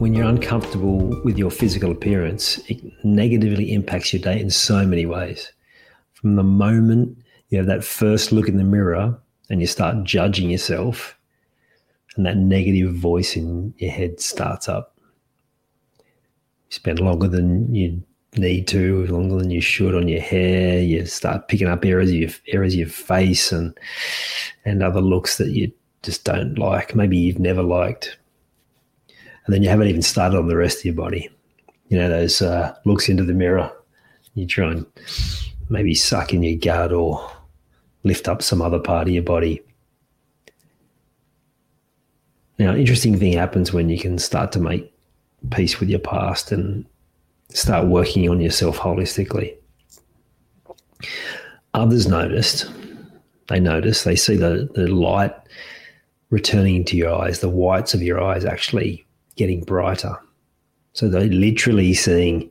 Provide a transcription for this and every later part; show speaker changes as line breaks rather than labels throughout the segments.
when you're uncomfortable with your physical appearance, it negatively impacts your day in so many ways. From the moment you have that first look in the mirror and you start judging yourself, and that negative voice in your head starts up. You spend longer than you need to, longer than you should on your hair. You start picking up areas of your areas of your face and and other looks that you just don't like. Maybe you've never liked and then you haven't even started on the rest of your body. You know, those uh, looks into the mirror. You try and maybe suck in your gut or lift up some other part of your body. Now, interesting thing happens when you can start to make peace with your past and start working on yourself holistically. Others noticed, they notice, they see the, the light returning to your eyes, the whites of your eyes actually getting brighter. So they're literally seeing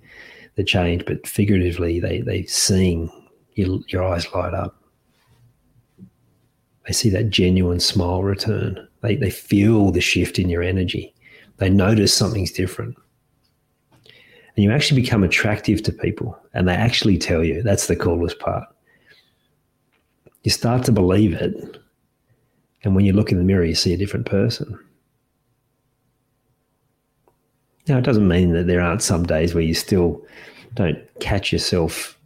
the change, but figuratively they they're seeing your, your eyes light up. They see that genuine smile return. They they feel the shift in your energy. They notice something's different. And you actually become attractive to people and they actually tell you. That's the coolest part. You start to believe it. And when you look in the mirror, you see a different person. Now, it doesn't mean that there aren't some days where you still don't catch yourself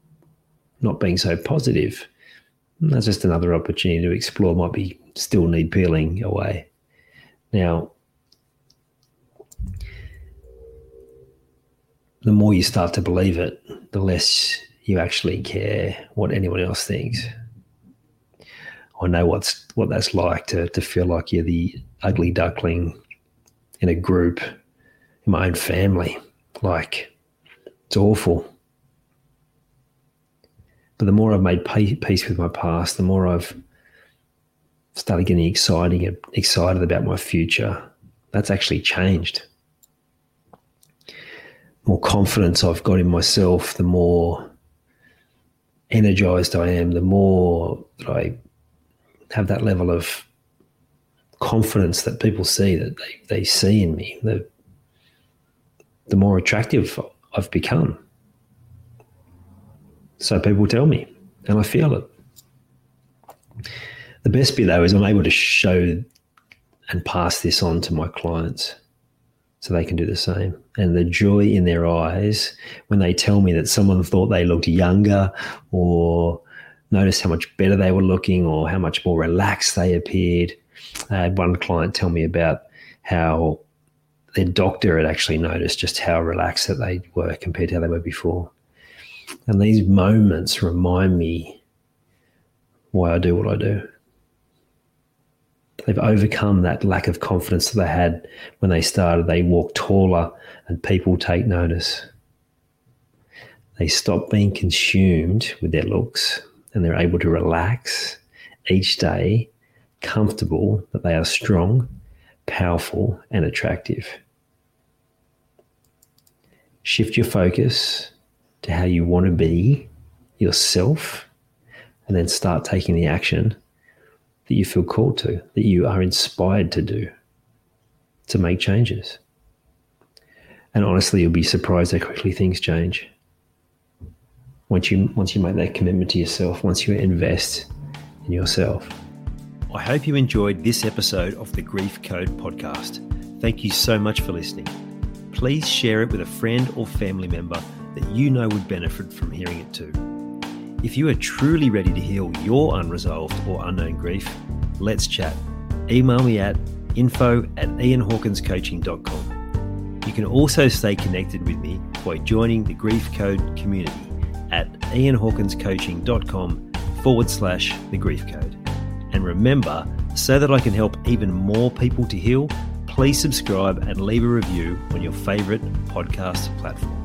not being so positive. That's just another opportunity to explore, might be still need peeling away. Now, the more you start to believe it, the less you actually care what anyone else thinks. I know what's what that's like to to feel like you're the ugly duckling in a group my own family. Like, it's awful. But the more I've made peace with my past, the more I've started getting exciting, excited about my future. That's actually changed. More confidence I've got in myself, the more energized I am, the more that I have that level of confidence that people see that they, they see in me. The, the more attractive I've become. So people tell me, and I feel it. The best bit though is I'm able to show and pass this on to my clients so they can do the same. And the joy in their eyes when they tell me that someone thought they looked younger or noticed how much better they were looking or how much more relaxed they appeared. I had one client tell me about how their doctor had actually noticed just how relaxed that they were compared to how they were before. And these moments remind me why I do what I do. They've overcome that lack of confidence that they had when they started. They walk taller and people take notice. They stop being consumed with their looks and they're able to relax each day, comfortable that they are strong, powerful, and attractive. Shift your focus to how you want to be yourself, and then start taking the action that you feel called to, that you are inspired to do, to make changes. And honestly, you'll be surprised how quickly things change. Once you once you make that commitment to yourself, once you invest in yourself. I hope you enjoyed this episode of the Grief Code podcast. Thank you so much for listening. Please share it with a friend or family member that you know would benefit from hearing it too. If you are truly ready to heal your unresolved or unknown grief, let's chat. Email me at info at ianhawkinscoaching.com. You can also stay connected with me by joining the Grief Code community at ianhawkinscoaching.com forward slash the grief code. And remember, so that I can help even more people to heal, please subscribe and leave a review on your favorite podcast platform.